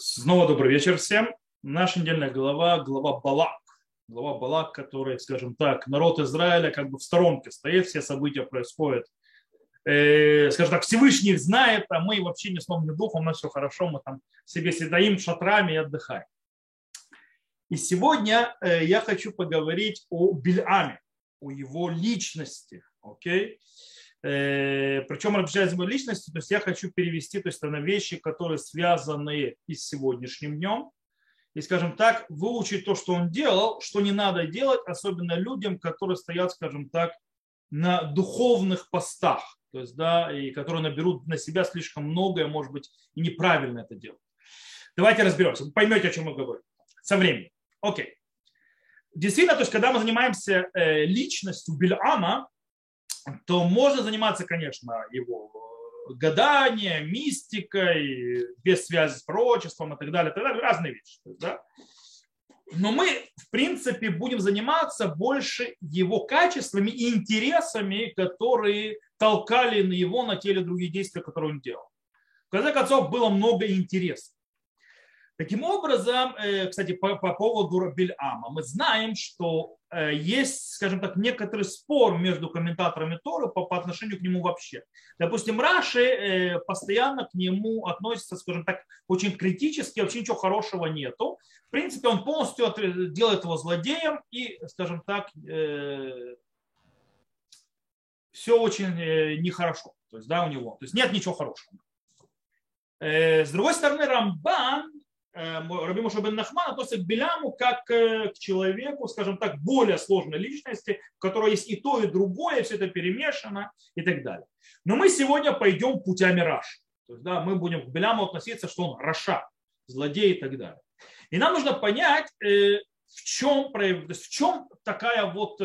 Снова добрый вечер всем. Наша недельная глава, глава Балак. Глава Балак, который, скажем так, народ Израиля как бы в сторонке стоит, все события происходят. Э, скажем так, Всевышний их знает, а мы вообще не сном, ни у нас все хорошо, мы там себе сидим шатрами и отдыхаем. И сегодня э, я хочу поговорить о Бильаме, о его личности. Окей? Okay? Причем обращаясь к личности, то есть я хочу перевести то есть, на вещи, которые связаны и с сегодняшним днем, и, скажем так, выучить то, что он делал, что не надо делать, особенно людям, которые стоят, скажем так, на духовных постах, то есть, да, и которые наберут на себя слишком многое, может быть, и неправильно это делают. Давайте разберемся. Вы поймете, о чем мы говорим. Со временем. Окей. Действительно, то есть, когда мы занимаемся э, личностью Бильама, то можно заниматься, конечно, его э, гаданием, мистикой, без связи с пророчеством и так далее, и так далее разные вещи. Да? Но мы, в принципе, будем заниматься больше его качествами и интересами, которые толкали на его на теле другие действия, которые он делал. В конце концов, было много интересов. Таким образом, э, кстати, по, по поводу Бельама, мы знаем, что э, есть, скажем так, некоторый спор между комментаторами Торы по, по отношению к нему вообще. Допустим, Раши э, постоянно к нему относится, скажем так, очень критически, вообще ничего хорошего нету. В принципе, он полностью делает его злодеем и, скажем так, все очень нехорошо. То есть, да, у него. То есть нет ничего хорошего. С другой стороны, Рамбан Раби Моше бен Нахман относится к Беляму как э, к человеку, скажем так, более сложной личности, в которой есть и то, и другое, все это перемешано и так далее. Но мы сегодня пойдем путями Раш. То есть, да, мы будем к Беляму относиться, что он Раша, злодей и так далее. И нам нужно понять, э, в чем, в чем такая вот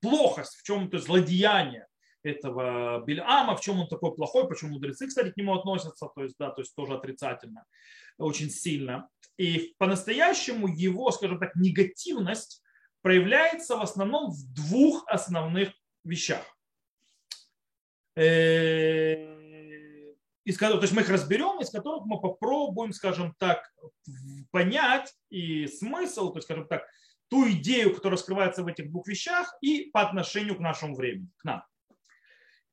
плохость, в чем то злодеяние этого Бельама, в чем он такой плохой, почему мудрецы, кстати, к нему относятся, то есть, да, то есть тоже отрицательно очень сильно. И по-настоящему его, скажем так, негативность проявляется в основном в двух основных вещах. Э, из которых, то есть мы их разберем, из которых мы попробуем, скажем так, понять и смысл, то есть, скажем так, ту идею, которая скрывается в этих двух вещах и по отношению к нашему времени, к нам.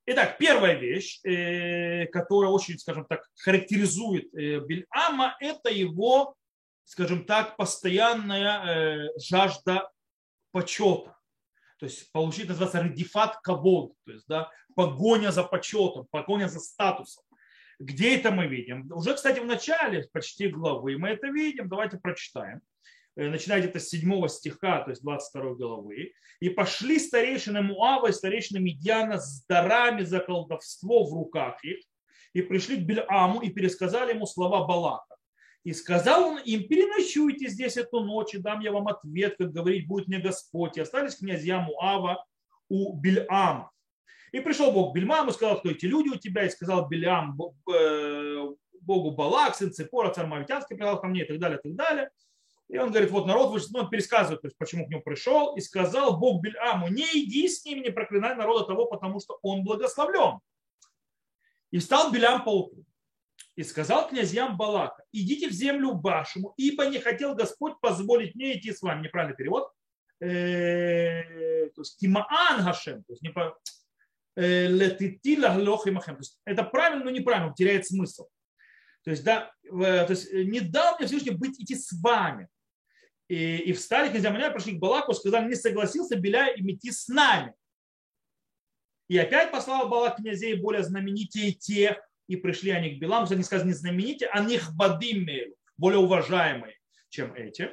Итак, первая вещь, э, которая очень, скажем так, характеризует э, Бельама, это его, скажем так, постоянная э, жажда почета. То есть получить, называется редифат кабод, то есть да, погоня за почетом, погоня за статусом. Где это мы видим? Уже, кстати, в начале почти главы мы это видим. Давайте прочитаем. Э, начиная где-то с 7 стиха, то есть 22 главы, и пошли старейшины Муава и старейшины Медьяна с дарами за колдовство в руках их, и пришли к Бельаму и пересказали ему слова Балака. И сказал он им, переночуйте здесь эту ночь, и дам я вам ответ, как говорить будет мне Господь. И остались князья Муава у Бельама. И пришел Бог к Бельмаму, сказал, кто эти люди у тебя, и сказал Бельам э, Богу Балак, сын Цепора, царь Мавитянский, пришел ко мне, и так далее, и так далее. И он говорит, вот народ ну, он пересказывает, то есть, почему к нему пришел, и сказал Бог Бельаму, не иди с ними, не проклинай народа того, потому что он благословлен. И встал Белям по утру и сказал князьям Балака, идите в землю Башему, ибо не хотел Господь позволить мне идти с вами. Неправильный перевод. Э, то есть Тимаан Гашем, то есть э, это правильно, но неправильно, теряет смысл. То есть, да, то есть не дал мне Всевышний быть идти с вами и, и встали князья Маня, пошли к Балаку, сказали, не согласился Беля им идти с нами. И опять послал Балак князей более знаменитее тех, и пришли они к Беламу, они сказали не знаменитые, а них бадим более уважаемые, чем эти.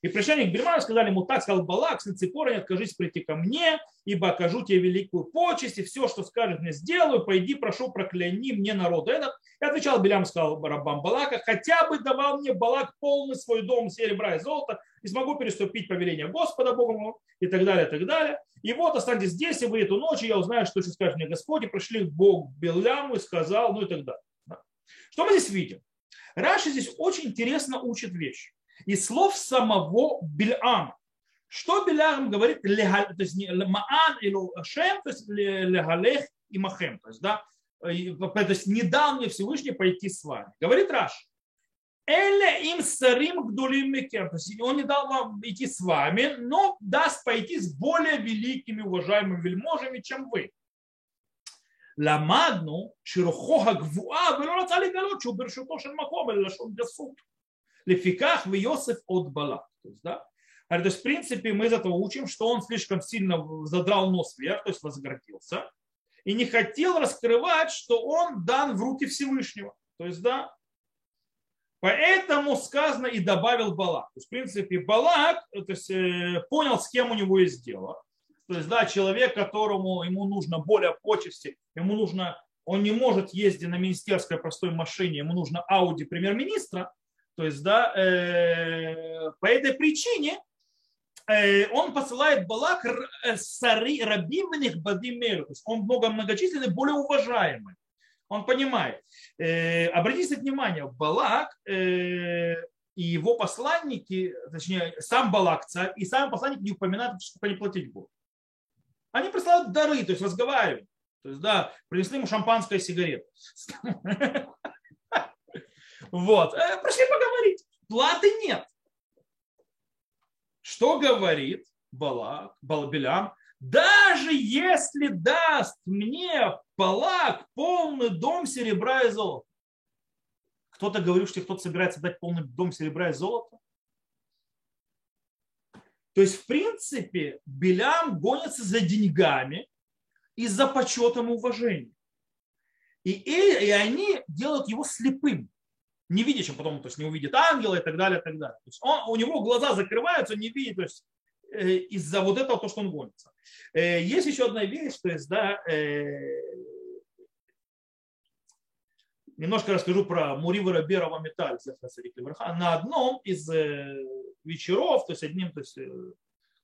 И пришли они к Бельману, сказали ему так, сказал Балак, сын Ципора, не откажись прийти ко мне, ибо окажу тебе великую почесть, и все, что скажет мне, сделаю, пойди, прошу, прокляни мне народ этот. И отвечал Белям, сказал рабам Балака, хотя бы давал мне Балак полный свой дом серебра и золота, и смогу переступить повеление Господа Богу и так далее, и так далее. И вот останьтесь здесь, и вы эту ночь, и я узнаю, что еще скажет мне Господь, и пришли к Богу Беляму и сказал, ну и так далее. Что мы здесь видим? Раши здесь очень интересно учит вещь и слов самого Бильама. Что Белярам говорит? То есть Маан или Шем, то есть Легалех и Махем. То есть, да, э, то есть не дал мне Всевышний пойти с вами. Говорит Раш. Эле им сарим гдулим мекер. То есть он не дал вам идти с вами, но даст пойти с более великими уважаемыми вельможами, чем вы. Ламадну широхога гвуа, вы рацали галочу, бершутошен маком, или лашон гасут лефиках в Йосиф от Бала. То есть, да? То есть, в принципе, мы из этого учим, что он слишком сильно задрал нос вверх, то есть возгордился, и не хотел раскрывать, что он дан в руки Всевышнего. То есть, да, Поэтому сказано и добавил Балак. То есть, в принципе, Балак э, то есть, э, понял, с кем у него есть дело. То есть, да, человек, которому ему нужно более почести, ему нужно, он не может ездить на министерской простой машине, ему нужно Ауди премьер-министра, то есть, да, э, по этой причине э, он посылает Балак э, сари рабивных бадимеру. То есть он много многочисленный, более уважаемый. Он понимает. Э, обратите внимание, Балак э, и его посланники, точнее, сам Балак царь, и сам посланник не упоминают, что они платить будут. Они присылают дары, то есть разговаривают. То есть, да, принесли ему шампанское и сигареты. Вот. Э, пришли поговорить. Платы нет. Что говорит Балак, Балабелям? Даже если даст мне Балак полный дом серебра и золота. Кто-то говорит, что кто-то собирается дать полный дом серебра и золота. То есть, в принципе, Белям гонится за деньгами и за почетом и уважением. И, и, и они делают его слепым, не видящим, потом то есть не увидит ангела и так далее, и так далее. То есть он, у него глаза закрываются, не видит, то есть э, из-за вот этого то, что он гонится. Э, есть еще одна вещь, то есть, да, э, немножко расскажу про Мурива Раберова Металь, на одном из вечеров, то есть одним, то есть э,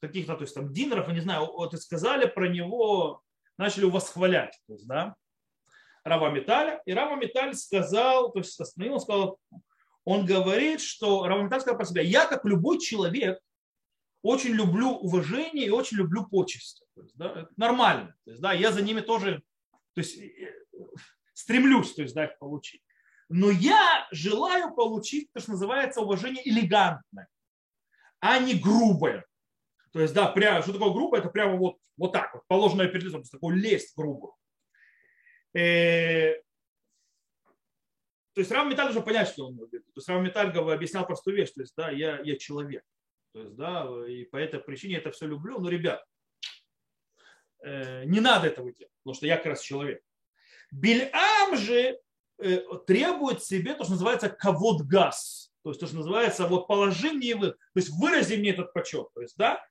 каких-то, то есть там динеров, не знаю, вот и сказали про него, начали восхвалять, то есть, да, Рава Металя, и Рава Металь сказал, то есть остановил, сказал, он говорит, что Рава Металь сказал про себя, я как любой человек очень люблю уважение и очень люблю почести. То есть, да, это нормально. То есть, да, я за ними тоже то есть, э, стремлюсь то есть, да, их получить. Но я желаю получить то, что называется уважение элегантное а не грубое. То есть, да, прямо, что такое грубое? Это прямо вот, вот так вот, положенное перед лицом, такой лезть грубую. Э, то есть Рав Металь уже понять, что он говорит. То есть Рав Металь объяснял простую вещь, то есть, да, я, я человек. То есть, да, и по этой причине я это все люблю. Но, ребят, э, не надо этого делать, потому что я как раз человек. Бельам же э, требует себе то, что называется кавод газ то есть то, что называется, вот положи мне то есть вырази мне этот почет, то есть, да,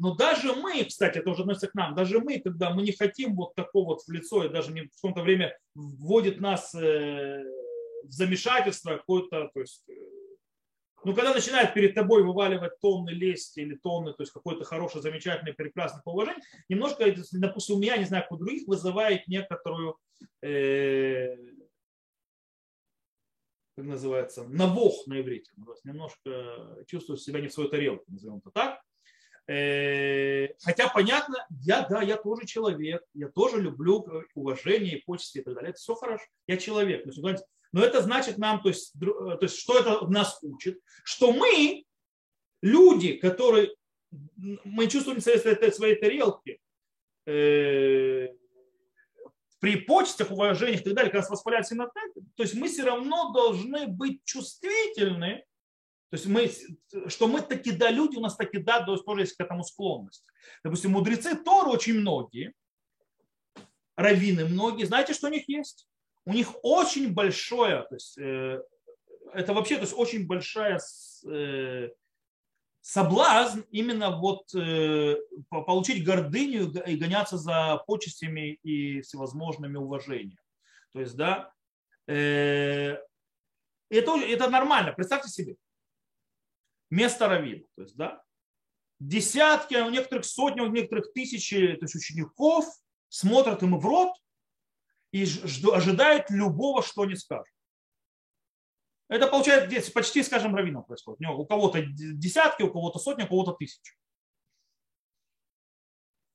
но даже мы, кстати, это уже относится к нам, даже мы, когда мы не хотим вот такого вот в лицо, и даже не в каком-то время вводит нас э, в замешательство какое-то, то есть, э, ну, когда начинает перед тобой вываливать тонны лести или тонны, то есть какой-то хороший, замечательный, прекрасный положение, немножко, допустим, у меня, не знаю, у других, вызывает некоторую как называется, навох на иврите. Немножко чувствую себя не в свою тарелку, назовем это так. Э, хотя понятно, я, да, я тоже человек, я тоже люблю уважение и почести и так далее. Это все хорошо, я человек. Но это значит нам, то есть, то есть что это нас учит? Что мы, люди, которые мы чувствуем своей тарелки, э, при почестях, уважениях и так далее, когда нас восхваляют все то есть мы все равно должны быть чувствительны, то есть мы, что мы таки да люди, у нас таки да, то есть тоже есть к этому склонность. Допустим, мудрецы Торы очень многие, раввины многие, знаете, что у них есть? У них очень большое, то есть э, это вообще то есть очень большая э, соблазн именно вот э, получить гордыню и гоняться за почестями и всевозможными уважениями. То есть, да, э, это, это нормально. Представьте себе. Место раввина. То есть, да, десятки, а у некоторых сотни, у некоторых тысячи то есть учеников смотрят ему в рот и ожидают любого, что они скажут. Это получается почти, скажем, раввином происходит. У кого-то десятки, у кого-то сотни, у кого-то тысячи.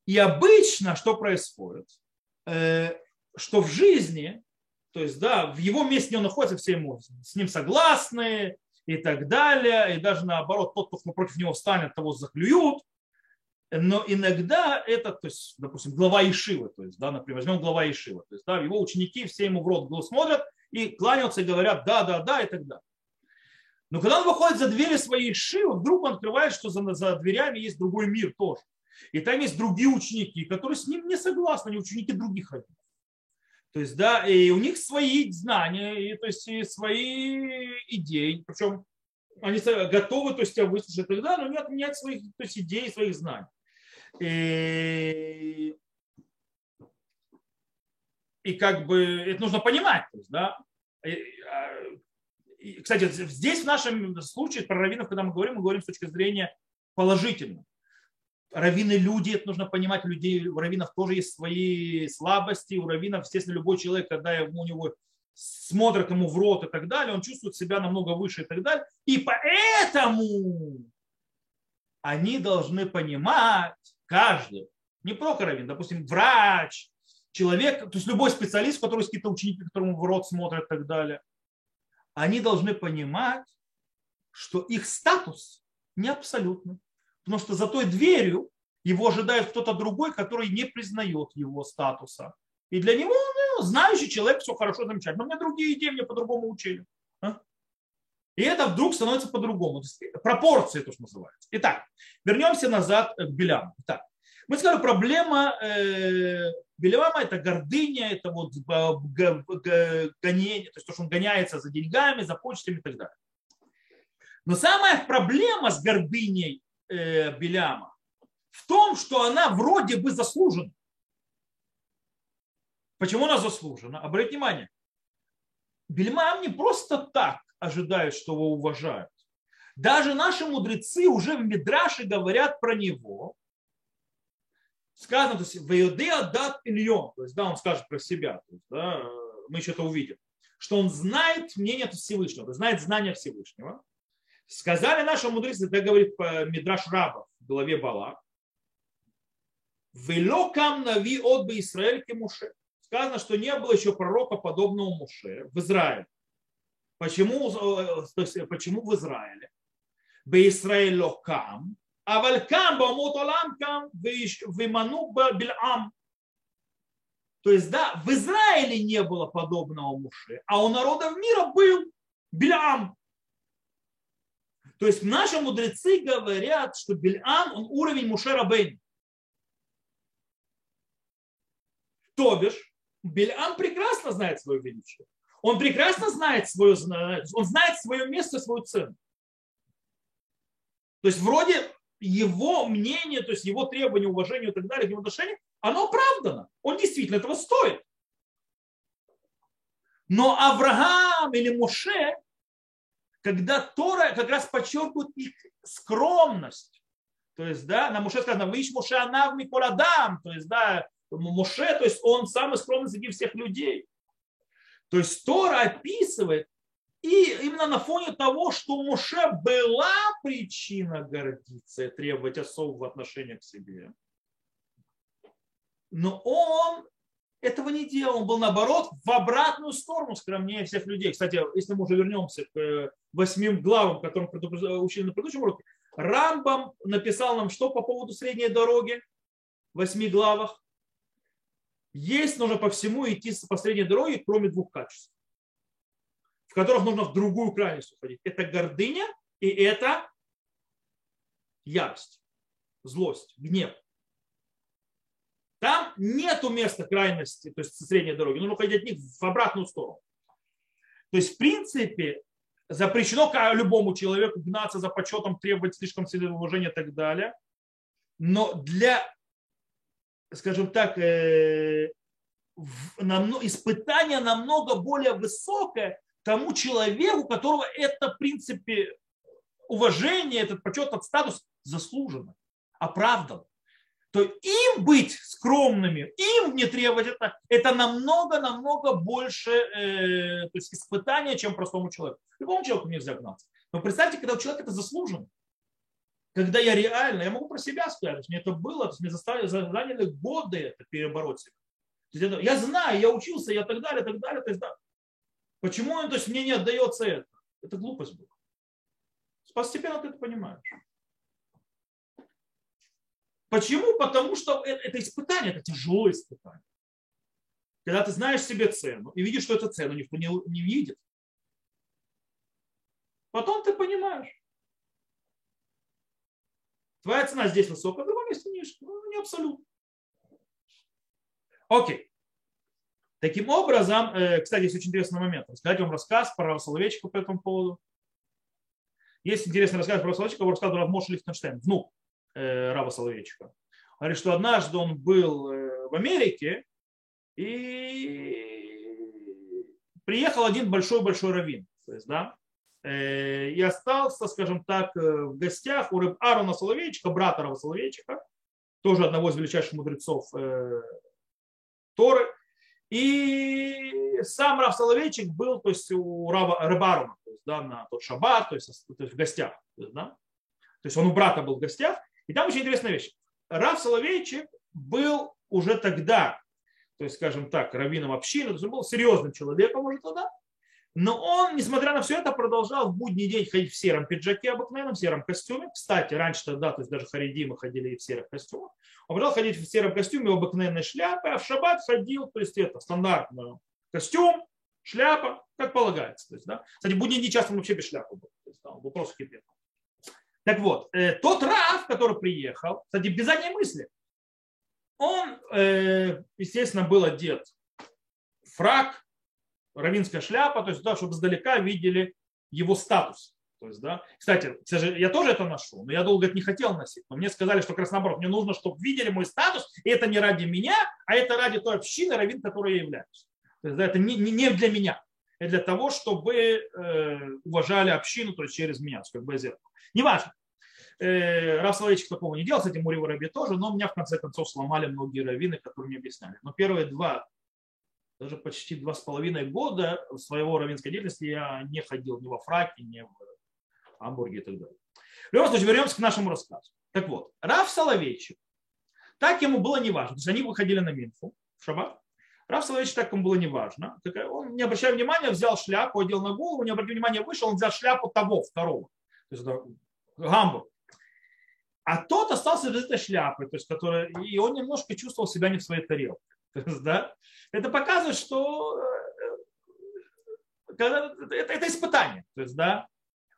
И обычно что происходит? Э, что в жизни то есть, да, в его месте он находится, все ему с ним согласны и так далее, и даже наоборот, тот, кто против него встанет, того заклюют. Но иногда это, то есть, допустим, глава Ишивы, то есть, да, например, возьмем глава Ишивы, то есть, да, его ученики все ему в рот смотрят и кланяются и говорят да, да, да и так далее. Но когда он выходит за двери своей Ишивы, вдруг он открывает, что за, за дверями есть другой мир тоже. И там есть другие ученики, которые с ним не согласны, они ученики других раввинов. То есть, да, и у них свои знания, и, то есть, и свои идеи, причем они готовы, то есть, тебя выслушать тогда, но не отменять своих то есть, идей, своих знаний. И, и как бы это нужно понимать, то есть, да. И, а, и, кстати, здесь в нашем случае про раввинов, когда мы говорим, мы говорим с точки зрения положительной раввины люди, это нужно понимать, людей, у раввинов тоже есть свои слабости, у раввинов, естественно, любой человек, когда у него смотрят ему в рот и так далее, он чувствует себя намного выше и так далее. И поэтому они должны понимать, каждый, не только раввин, допустим, врач, человек, то есть любой специалист, который есть какие-то ученики, которому в рот смотрят и так далее, они должны понимать, что их статус не абсолютный. Потому что за той дверью его ожидает кто-то другой, который не признает его статуса. И для него ну, знающий человек, все хорошо, замечательно. Но у меня другие идеи, мне по-другому учили. А? И это вдруг становится по-другому. Пропорции то, что называется. Итак, вернемся назад к Беляму. Итак, мы сказали, проблема э, Беляма это гордыня, это вот гонение, то есть то, что он гоняется за деньгами, за почтами и так далее. Но самая проблема с гордыней э, Беляма в том, что она вроде бы заслужена. Почему она заслужена? Обратите внимание, Бельмам не просто так ожидает, что его уважают. Даже наши мудрецы уже в Мидраше говорят про него. Сказано, то есть, Вейодеа дат ильон, то есть, да, он скажет про себя, то есть, да, мы еще это увидим, что он знает мнение Всевышнего, знает знания Всевышнего. Сказали наши мудрецы, это говорит Мидраш Раба в главе Бала, Велокам нави от бы Израиль Муше. Сказано, что не было еще пророка, подобного Муше в Израиле. Почему, то есть, почему в Израиле? Бе Израиль локам, а валькам бамут олам кам виману бильам. То есть, да, в Израиле не было подобного Муше, а у народов мира был Бильам. То есть наши мудрецы говорят, что Бельам, он уровень Мушера Бейн. То бишь, Бельам прекрасно знает свое величие. Он прекрасно знает свое, он знает свое место, свою цену. То есть вроде его мнение, то есть его требования, уважения и так далее, его отношения, оно оправдано. Он действительно этого стоит. Но Авраам или Моше когда Тора как раз подчеркивает их скромность. То есть, да, на Муше сказано, вы Муше Анав Миколадам, то есть, да, Муше, то есть он самый скромный среди всех людей. То есть Тора описывает, и именно на фоне того, что у Муше была причина гордиться и требовать особого отношения к себе, но он этого не делал. Он был, наоборот, в обратную сторону скромнее всех людей. Кстати, если мы уже вернемся к э, восьмим главам, которым учили на предыдущем уроке, Рамбам написал нам, что по поводу средней дороги в восьми главах. Есть, нужно по всему идти по средней дороге, кроме двух качеств, в которых нужно в другую крайность уходить. Это гордыня и это ярость, злость, гнев. Там нету места крайности, то есть средней дороги. Нужно ходить от них в обратную сторону. То есть, в принципе, запрещено любому человеку гнаться за почетом, требовать слишком сильного уважения и так далее. Но для, скажем так, э, испытание намного более высокое тому человеку, которого это, в принципе, уважение, этот почет, этот статус заслужено, оправдан то им быть скромными, им не требовать это, это намного-намного больше э, то есть испытание, чем простому человеку. Любому человеку нельзя гнаться. Но представьте, когда у человека это заслужено. Когда я реально, я могу про себя сказать, мне это было, то есть мне заставили, заняли годы это перебороть. То есть это, я знаю, я учился, я так далее, так далее. То есть, да, Почему то есть, мне не отдается это? Это глупость была. Постепенно ты это понимаешь. Почему? Потому что это, это испытание, это тяжелое испытание. Когда ты знаешь себе цену и видишь, что эту цену никто не, не видит, потом ты понимаешь. Твоя цена здесь высокая, в другом месте ниже. Ну, не абсолютно. Окей. Таким образом, э, кстати, есть очень интересный момент. Рассказать вам рассказ про Соловейчика по этому поводу. Есть интересный рассказ про Соловейчика, его рассказывал Равмош Лихтенштейн, внук э, Рава Соловейчика. Говорит, что однажды он был э, в Америке, и приехал один большой-большой раввин. То есть, да, и остался, скажем так, в гостях у Арона Соловейчика, брата Рава Соловейчика, тоже одного из величайших мудрецов Торы. И сам Рав Соловейчик был то есть, у Рава Рыбарума, то есть, да, на тот шаббат, то есть, то есть в гостях. То есть, да? то есть он у брата был в гостях. И там очень интересная вещь. Рав Соловейчик был уже тогда, то есть, скажем так, раввином общины, то есть он был серьезным человеком уже тогда, но он, несмотря на все это, продолжал в будний день ходить в сером пиджаке обыкновенном, в сером костюме. Кстати, раньше тогда, то есть даже харидимы ходили в серых костюмах. Он продолжал ходить в сером костюме, в обыкновенной шляпе, а в шаббат ходил, то есть это стандартный костюм, шляпа, как полагается. То есть, да. Кстати, в будний день часто он вообще без шляпы был. То есть, да, он был просто кипет. Так вот, э, тот Раф, который приехал, кстати, без задней мысли, он, э, естественно, был одет фрак, равинская шляпа, то есть, да, чтобы издалека видели его статус. То есть, да. Кстати, я тоже это ношу, но я долго это не хотел носить. Но мне сказали, что как мне нужно, чтобы видели мой статус, и это не ради меня, а это ради той общины, равин, которой я являюсь. То есть, да, это не, не для меня. Это для того, чтобы э, уважали общину, то есть через меня, как бы зеркало. Неважно. Э, Рав Соловейчик такого не делал, кстати, Мури Раби тоже, но меня в конце концов сломали многие раввины, которые мне объясняли. Но первые два даже почти два с половиной года своего равенской деятельности я не ходил ни во фраке, ни в Амбурге и так далее. В любом случае, вернемся к нашему рассказу. Так вот, Раф Соловейчик, так ему было неважно. То есть они выходили на Минфу в шаббат. Раф Соловейчик так ему было неважно. Он, не обращая внимания, взял шляпу, одел на голову, не обратил внимания, вышел, он взял шляпу того, второго. То есть это Гамбург. А тот остался без этой шляпы, то есть, который, и он немножко чувствовал себя не в своей тарелке. Есть, да? Это показывает, что э, когда, это, это испытание. То есть, да?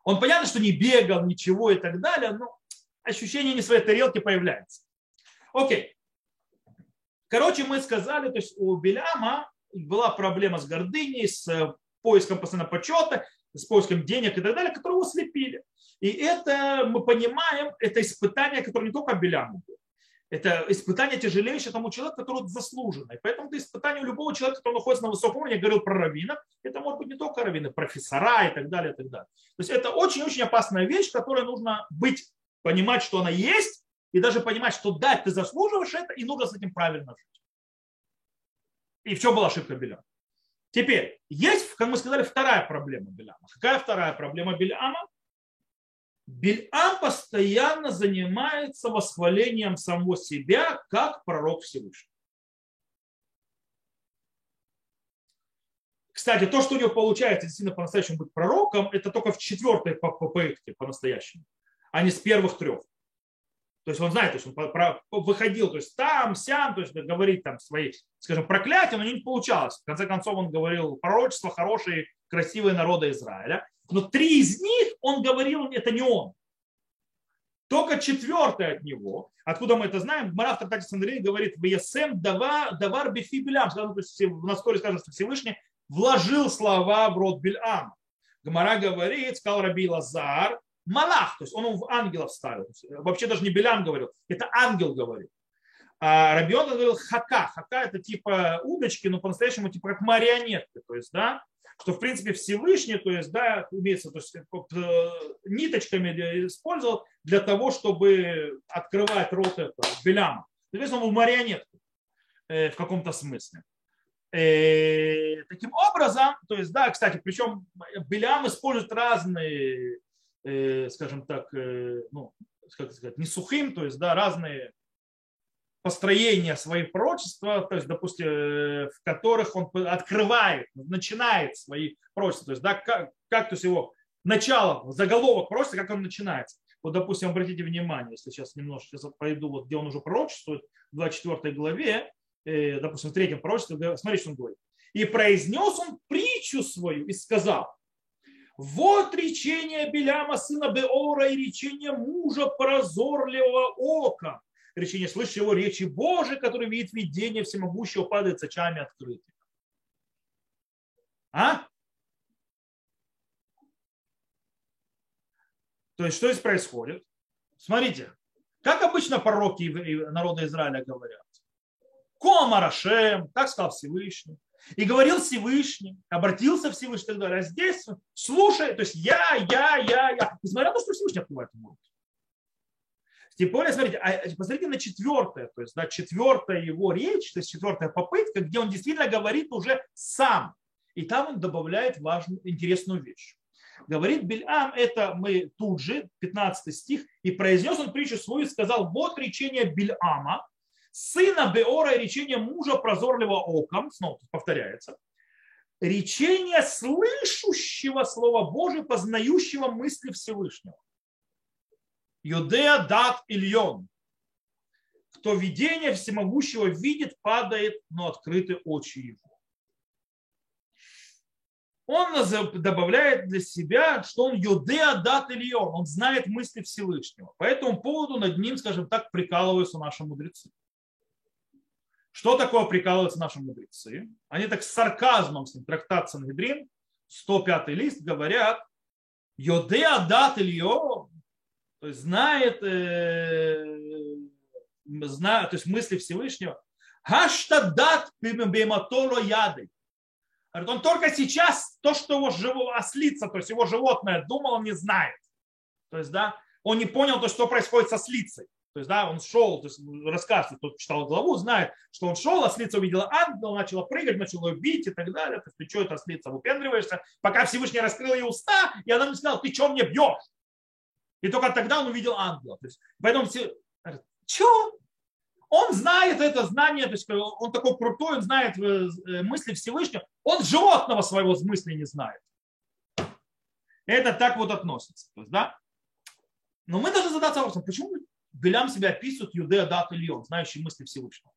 Он понятно, что не бегал, ничего и так далее, но ощущение не своей тарелки появляется. Окей. Короче, мы сказали, то есть у Беляма была проблема с гордыней, с э, поиском постоянно почета, с поиском денег и так далее, которые его слепили. И это мы понимаем, это испытание, которое не только Беляму было это испытание тяжелейшее тому человеку, который заслуженно. И поэтому это испытание у любого человека, который находится на высоком уровне, я говорил про раввинов, это может быть не только раввины, профессора и так далее, и так далее. То есть это очень-очень опасная вещь, которая нужно быть, понимать, что она есть, и даже понимать, что да, ты заслуживаешь это, и нужно с этим правильно жить. И в чем была ошибка Беляма? Теперь, есть, как мы сказали, вторая проблема Беляма. Какая вторая проблема Беляма? Бельам постоянно занимается восхвалением самого себя как пророк Всевышнего. Кстати, то, что у него получается действительно по-настоящему быть пророком, это только в четвертой попытке по-настоящему, а не с первых трех. То есть он знает, то есть он выходил, то есть там, сям, то есть говорить там свои, скажем, проклятия, но не получалось. В конце концов он говорил пророчество хорошие, красивые народы Израиля. Но три из них он говорил, это не он. Только четвертый от него, откуда мы это знаем, Мара в трактате Сандрей говорит, в Есем давар, бифи билям, то есть в Насторе скажем, что Всевышний вложил слова в рот Бильам. Гмара говорит, сказал Раби Лазар, Малах, то есть он в ангелов ставил. Вообще даже не Белям говорил, это ангел говорил. А Рабион говорил хака. Хака это типа удочки, но по-настоящему типа как марионетка. То есть, да, что в принципе Всевышний, то есть, да, имеется, то есть, э, ниточками использовал для того, чтобы открывать рот этого Беляма. Соответственно, он был марионеткой э, в каком-то смысле. Э, таким образом, то есть, да, кстати, причем Белям использует разные, скажем так, ну, как сказать, не сухим, то есть, да, разные построения своих пророчества, то есть, допустим, э, в которых он открывает, начинает свои пророчества. То есть, да, как, как то есть его начало, заголовок пророчества, как он начинается. Вот, допустим, обратите внимание, если сейчас немножко пойду, вот, где он уже пророчествует, в 24 главе, э, допустим, в третьем пророчестве, смотрите, что он говорит. «И произнес он притчу свою и сказал, вот речение Беляма, сына Беора, и речение мужа прозорливого ока. Речение, слышишь его речи Божий, который видит видение всемогущего, падает с очами открытыми. А? То есть, что здесь происходит? Смотрите, как обычно пророки народа Израиля говорят. Комарашем, как сказал Всевышний. И говорил Всевышний, обратился Всевышний и так далее. А здесь слушай, то есть я, я, я, я. Несмотря на то, что Всевышний открывает ему. Тем более, смотрите, а, посмотрите на четвертое, то есть да, четвертая его речь, то есть четвертая попытка, где он действительно говорит уже сам. И там он добавляет важную, интересную вещь. Говорит Бельам, это мы тут же, 15 стих, и произнес он притчу свою и сказал, вот речение Бельама, сына Беора и речение мужа прозорливого оком, снова повторяется, речение слышущего Слова Божие, познающего мысли Всевышнего. Юдея дат Ильон. Кто видение всемогущего видит, падает, но открыты очи его. Он добавляет для себя, что он Юдея дат Ильон, он знает мысли Всевышнего. По этому поводу над ним, скажем так, прикалываются наши мудрецы. Что такое прикалываются наши мудрецы? Они так с сарказмом, с трактат Сангедрин, 105 лист, говорят, Йодеа дат Ильо, то есть знает, э, знает, то есть мысли Всевышнего, Хашта дат бематоро яды. Он только сейчас то, что его живо, ослица, то есть его животное думал, он не знает. То есть, да, он не понял то, что происходит со слицей. То есть, да, он шел, то есть рассказ, тот читал главу, знает, что он шел, ослица увидела ангела, начала прыгать, начала ее бить и так далее. То есть, ты что это ослица, выпендриваешься? Пока Всевышний раскрыл ей уста, и она мне сказала, ты что мне бьешь? И только тогда он увидел ангела. То есть, поэтому все, что? Он знает это знание, то есть он такой крутой, он знает э, э, мысли Всевышнего. Он животного своего мысли не знает. Это так вот относится. То есть, да? Но мы должны задаться вопросом, почему Белям себя описывает Юдея Дат Ильон, знающий мысли Всевышнего.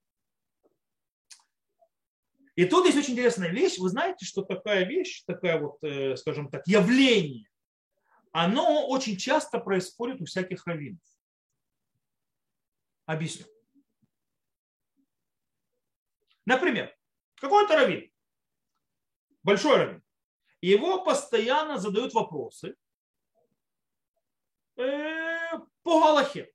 И тут есть очень интересная вещь. Вы знаете, что такая вещь, такая вот, э, скажем так, явление, оно очень часто происходит у всяких раввинов. Объясню. Например, какой-то раввин, большой раввин, его постоянно задают вопросы э, по Галахе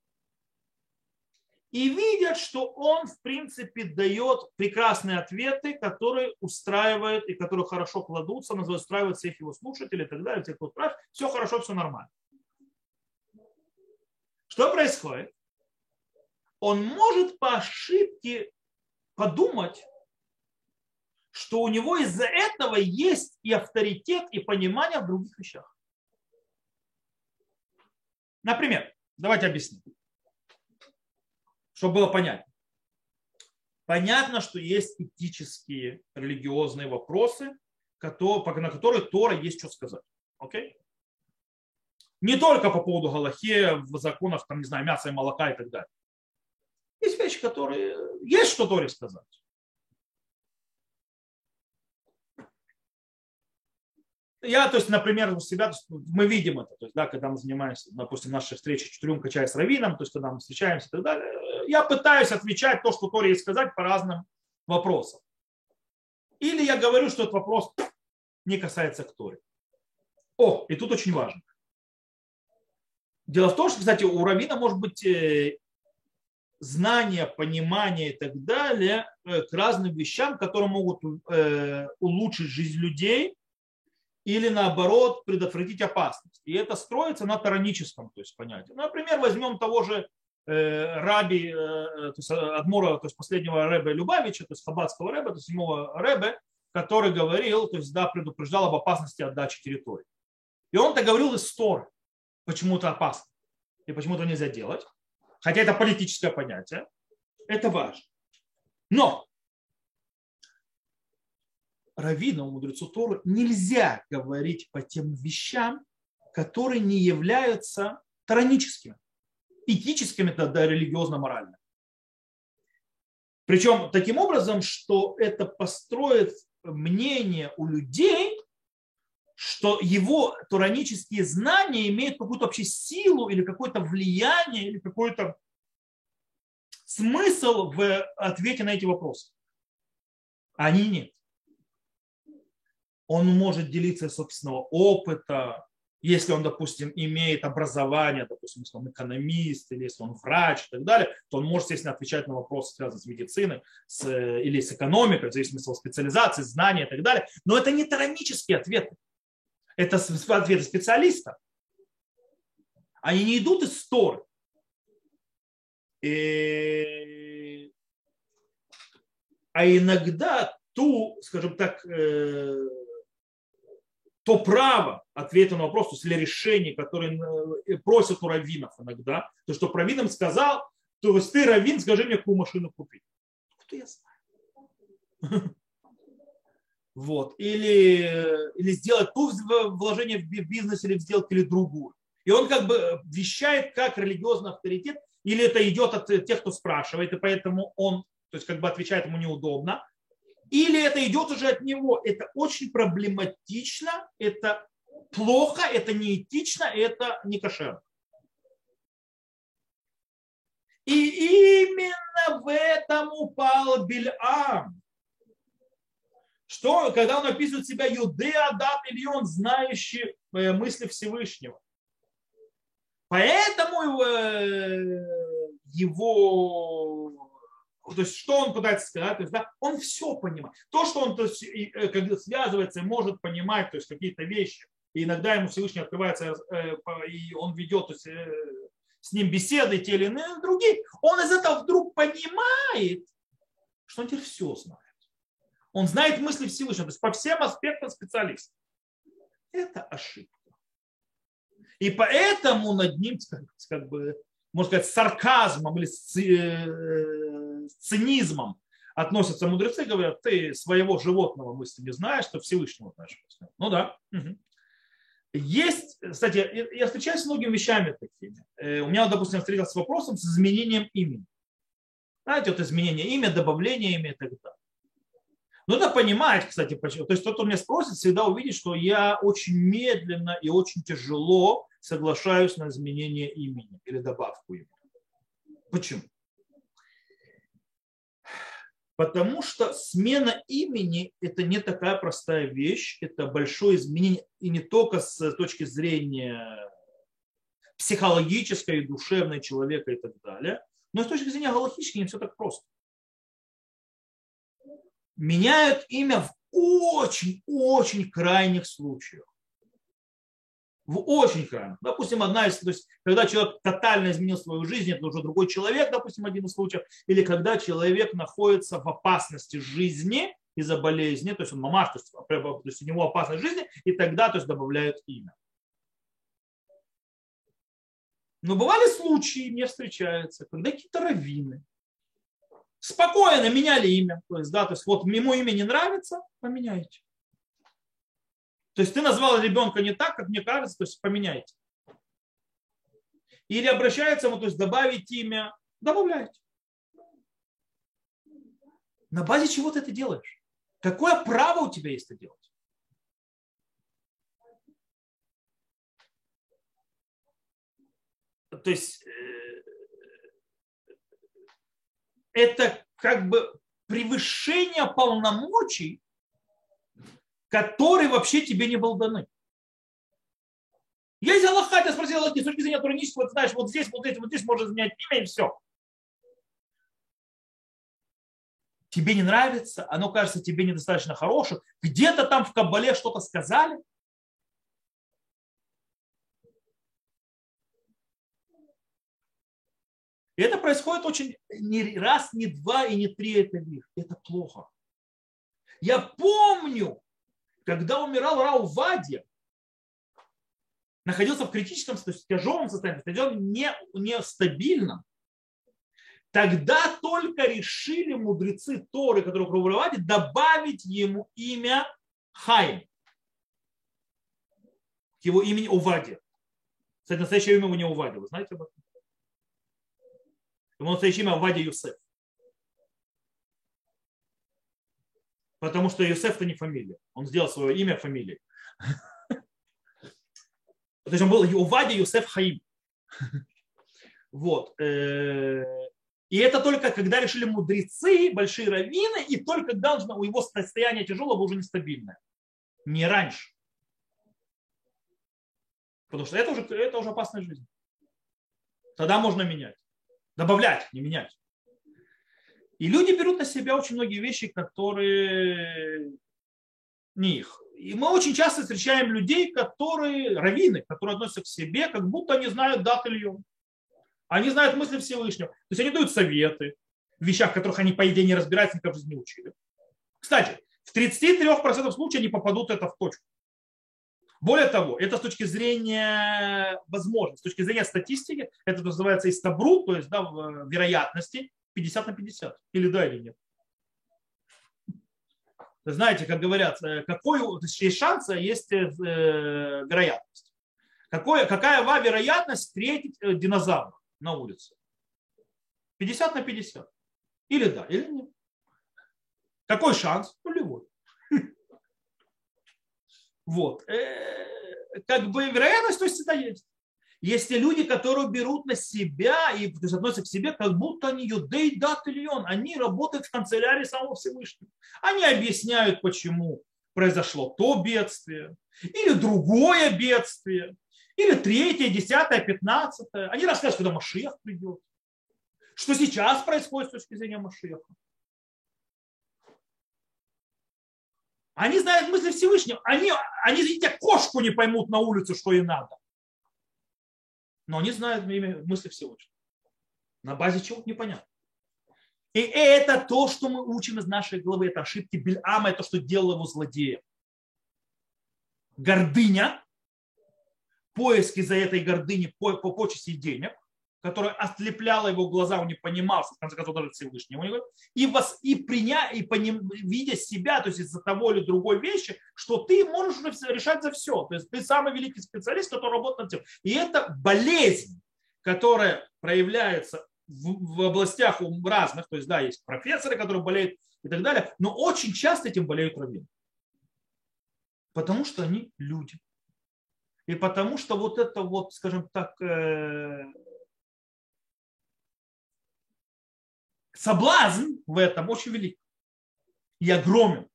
и видят, что он, в принципе, дает прекрасные ответы, которые устраивают и которые хорошо кладутся, устраивают всех его слушателей и так далее, всех, кто спрашивает, все хорошо, все нормально. Что происходит? Он может по ошибке подумать, что у него из-за этого есть и авторитет, и понимание в других вещах. Например, давайте объясним чтобы было понятно. Понятно, что есть этические, религиозные вопросы, на которые Тора есть что сказать. Окей? Не только по поводу Галахе, в законах, там, не знаю, мяса и молока и так далее. Есть вещи, которые есть что Торе сказать. Я, то есть, например, у себя, мы видим это, то есть, да, когда мы занимаемся, допустим, нашей встречи четырем чая с раввином, то есть, когда мы встречаемся и так далее, я пытаюсь отвечать то, что Торе есть сказать по разным вопросам. Или я говорю, что этот вопрос не касается к Торе. О, и тут очень важно. Дело в том, что, кстати, у раввина может быть э, знание, понимание и так далее э, к разным вещам, которые могут э, улучшить жизнь людей или наоборот предотвратить опасность. И это строится на тараническом то есть, понятии. Например, возьмем того же раби, э, то есть Адмура, то есть последнего рэба Любавича, то есть хаббатского рэба, то есть седьмого рэба, который говорил, то есть да, предупреждал об опасности отдачи территории. И он-то говорил из Торы, почему это опасно и почему это нельзя делать, хотя это политическое понятие. Это важно. Но раввину, мудрецу Торы, нельзя говорить по тем вещам, которые не являются тараническими, этическими, да, религиозно-моральными. Причем таким образом, что это построит мнение у людей, что его туранические знания имеют какую-то вообще силу или какое-то влияние, или какой-то смысл в ответе на эти вопросы. Они нет. Он может делиться собственного опыта, если он, допустим, имеет образование, допустим, если он экономист, или если он врач и так далее, то он может, естественно, отвечать на вопросы, связанные с медициной с, или с экономикой, в зависимости от специализации, знания и так далее. Но это не тарамические ответы. Это ответы специалиста. Они не идут из стор. И... А иногда ту, скажем так, э, то право ответа на вопрос, то есть или решение, которое э, просят у раввинов иногда, то, что раввинам сказал, то есть ты, раввин, скажи мне, какую машину купить. Кто я знаю? Вот. Или, или сделать ту вложение в бизнес или сделку, или другую. И он как бы вещает как религиозный авторитет, или это идет от тех, кто спрашивает, и поэтому он то есть как бы отвечает ему неудобно, или это идет уже от него. Это очень проблематично, это плохо, это неэтично, это не кошерно. И именно в этом упал Бильам. Что, когда он описывает себя Юдеа, Дат или он знающий э, мысли Всевышнего. Поэтому э, его то есть что он пытается сказать, то есть, да, он все понимает. То, что он то есть, э, когда связывается и может понимать то есть, какие-то вещи, и иногда ему Всевышний открывается, э, и он ведет то есть, э, с ним беседы, те или иные другие, он из этого вдруг понимает, что он теперь все знает. Он знает мысли Всевышнего, то есть по всем аспектам специалист. Это ошибка. И поэтому над ним, как бы, можно сказать, сарказмом или цинизмом относятся мудрецы, говорят, ты своего животного мысли не знаешь, что Всевышнего знаешь. Ну да. Есть, кстати, я встречаюсь с многими вещами такими. Э, у меня, допустим, встретился с вопросом с изменением имени. Знаете, вот изменение имя, добавление имя и так далее. Нужно понимать, кстати, почему. То есть тот, кто меня спросит, всегда увидит, что я очень медленно и очень тяжело соглашаюсь на изменение имени или добавку имени. Почему? Потому что смена имени – это не такая простая вещь, это большое изменение, и не только с точки зрения психологической, душевной человека и так далее, но и с точки зрения галактической не все так просто. Меняют имя в очень-очень крайних случаях в очень крайних. Допустим, одна из, то есть, когда человек тотально изменил свою жизнь, это уже другой человек, допустим, один из случаев, или когда человек находится в опасности жизни из-за болезни, то есть он мамаш, то есть, то есть у него опасность жизни, и тогда то есть, добавляют имя. Но бывали случаи, мне встречаются, когда какие-то раввины спокойно меняли имя. То есть, да, то есть вот ему имя не нравится, поменяйте. То есть ты назвал ребенка не так, как мне кажется, то есть поменяйте. Или обращается, ну, то есть добавить имя, добавляйте. На базе чего ты это делаешь? Какое право у тебя есть это делать? То есть э, это как бы превышение полномочий который вообще тебе не был даны. Есть Аллаха, я спросил Аллахи, с точки зрения туранического, вот знаешь, вот здесь, вот здесь, вот здесь можно изменять имя и все. Тебе не нравится, оно кажется тебе недостаточно хорошим, где-то там в Кабале что-то сказали. И это происходит очень не раз, не два и не три это вих. Это плохо. Я помню, когда умирал Рау Вадья, находился в критическом, то есть тяжелом состоянии, состоянии не, нестабильном, Тогда только решили мудрецы Торы, которые круговыводят, добавить ему имя Хайм. К его имени Увади. Кстати, настоящее имя его не Увади. Вы знаете об этом? Его настоящее имя Увади Юсеф. Потому что Юсеф это не фамилия. Он сделал свое имя фамилией. То есть он был Увади Юсеф Хаим. Вот. Э, и это только когда решили мудрецы, большие раввины, и только когда у его состояние тяжелого уже нестабильное. Не раньше. Потому что это уже, это уже опасная жизнь. Тогда можно менять. Добавлять, не менять. И люди берут на себя очень многие вещи, которые не их. И мы очень часто встречаем людей, которые, раввины, которые относятся к себе, как будто они знают дат Ильон. Они знают мысли Всевышнего. То есть они дают советы в вещах, в которых они, по идее, не разбираются, никогда в жизни не учили. Кстати, в 33% случаев они попадут это в точку. Более того, это с точки зрения возможности, с точки зрения статистики, это называется истабру, то есть да, вероятности 50 на 50. Или да, или нет. Знаете, как говорят, э, какой есть шанс, а есть э, вероятность. Какое, какая ва вероятность встретить э, динозавра на улице? 50 на 50. Или да, или нет. Какой шанс? Нулевой. Вот. Как бы вероятность, то есть это есть. Есть и люди, которые берут на себя и относятся к себе, как будто они юдей дат. Они работают в канцелярии самого Всевышнего. Они объясняют, почему произошло то бедствие, или другое бедствие, или третье, десятое, пятнадцатое. Они рассказывают, когда Машиях придет. Что сейчас происходит с точки зрения Машиеха. Они знают мысли Всевышнего. Они, они, видите, кошку не поймут на улице, что и надо но они знают мысли Всевышнего. На базе чего? Непонятно. И это то, что мы учим из нашей головы. Это ошибки Бельама, это то, что делал его злодеем. Гордыня, поиски за этой гордыни по, по почести денег, которая ослепляла его глаза, он не понимал, в конце концов, даже Всевышнего. И, вас, и, приня, и поним, видя себя, то есть из-за того или другой вещи, что ты можешь решать за все. То есть ты самый великий специалист, который работает над тем. И это болезнь, которая проявляется в, в областях разных, то есть, да, есть профессоры, которые болеют и так далее, но очень часто этим болеют раввины. Потому что они люди. И потому что вот это вот, скажем так, соблазн в этом очень велик и огромен.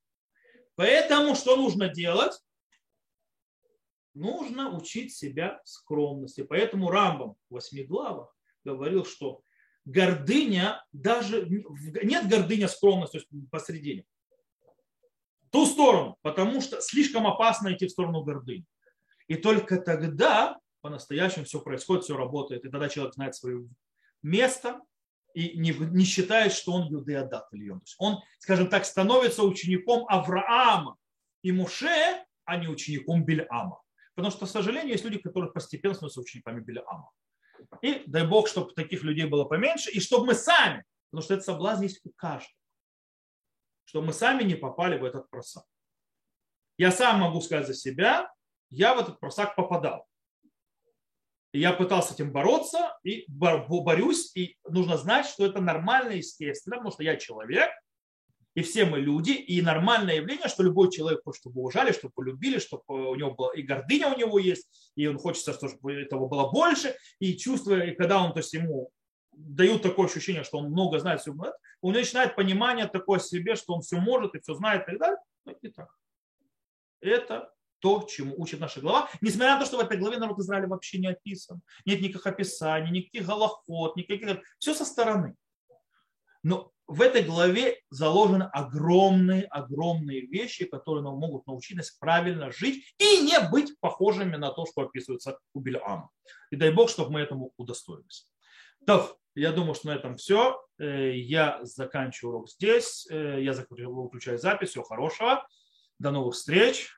Поэтому что нужно делать? Нужно учить себя скромности. Поэтому Рамбам в восьми главах говорил, что гордыня, даже нет гордыня скромности то есть посредине. Ту сторону, потому что слишком опасно идти в сторону гордыни. И только тогда по-настоящему все происходит, все работает. И тогда человек знает свое место, и не, не считает, что он юдеадат Ильон. Он, скажем так, становится учеником Авраама и Муше, а не учеником Бельама. Потому что, к сожалению, есть люди, которые постепенно становятся учениками Бельама. И дай Бог, чтобы таких людей было поменьше, и чтобы мы сами, потому что этот соблазн есть у каждого, чтобы мы сами не попали в этот просак. Я сам могу сказать за себя, я в этот просак попадал. И я пытался этим бороться и борюсь, и нужно знать, что это нормально, естественно, потому что я человек, и все мы люди, и нормальное явление, что любой человек хочет, чтобы уважали, чтобы полюбили, чтобы у него была и гордыня у него есть, и он хочет, чтобы этого было больше, и чувство, и когда он, то есть ему дают такое ощущение, что он много знает, все знает, он начинает понимание такое себе, что он все может и все знает и так далее. Но не так. Это то, чему учит наша глава, несмотря на то, что в этой главе народ Израиля вообще не описан. Нет никаких описаний, никаких голоход, никаких... Все со стороны. Но в этой главе заложены огромные-огромные вещи, которые нам могут научить нас правильно жить и не быть похожими на то, что описывается у Бельама. И дай Бог, чтобы мы этому удостоились. Так, я думаю, что на этом все. Э, я заканчиваю урок здесь. Э, я выключаю запись. Всего хорошего. До новых встреч.